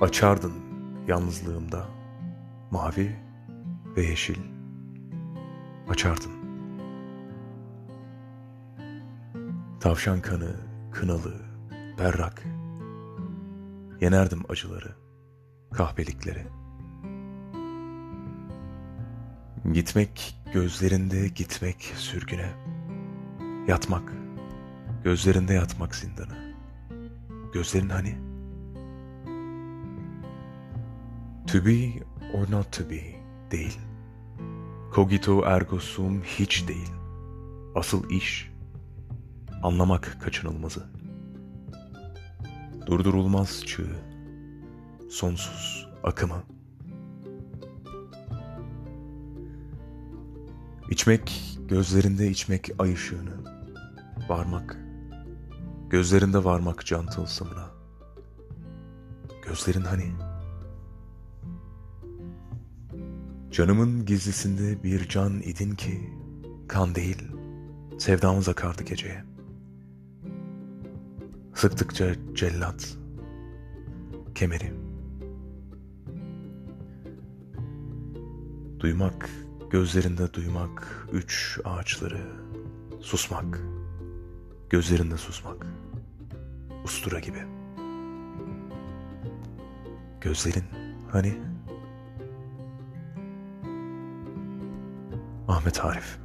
Açardın yalnızlığımda mavi ve yeşil açardın. Tavşan kanı, kınalı, berrak. Yenerdim acıları, kahpelikleri. Gitmek gözlerinde gitmek sürgüne. Yatmak, gözlerinde yatmak zindana. Gözlerin hani? To be or not to be değil. Cogito ergo sum hiç değil. Asıl iş anlamak kaçınılmazı. Durdurulmaz çığ, sonsuz akımı. İçmek, gözlerinde içmek ay ışığını, varmak, gözlerinde varmak can tılsımına. Gözlerin hani? Canımın gizlisinde bir can idin ki, kan değil, sevdamız akardı geceye. Sıktıkça cellat, kemeri. Duymak, gözlerinde duymak, üç ağaçları, susmak, gözlerinde susmak, ustura gibi. Gözlerin hani? Ahmet Arif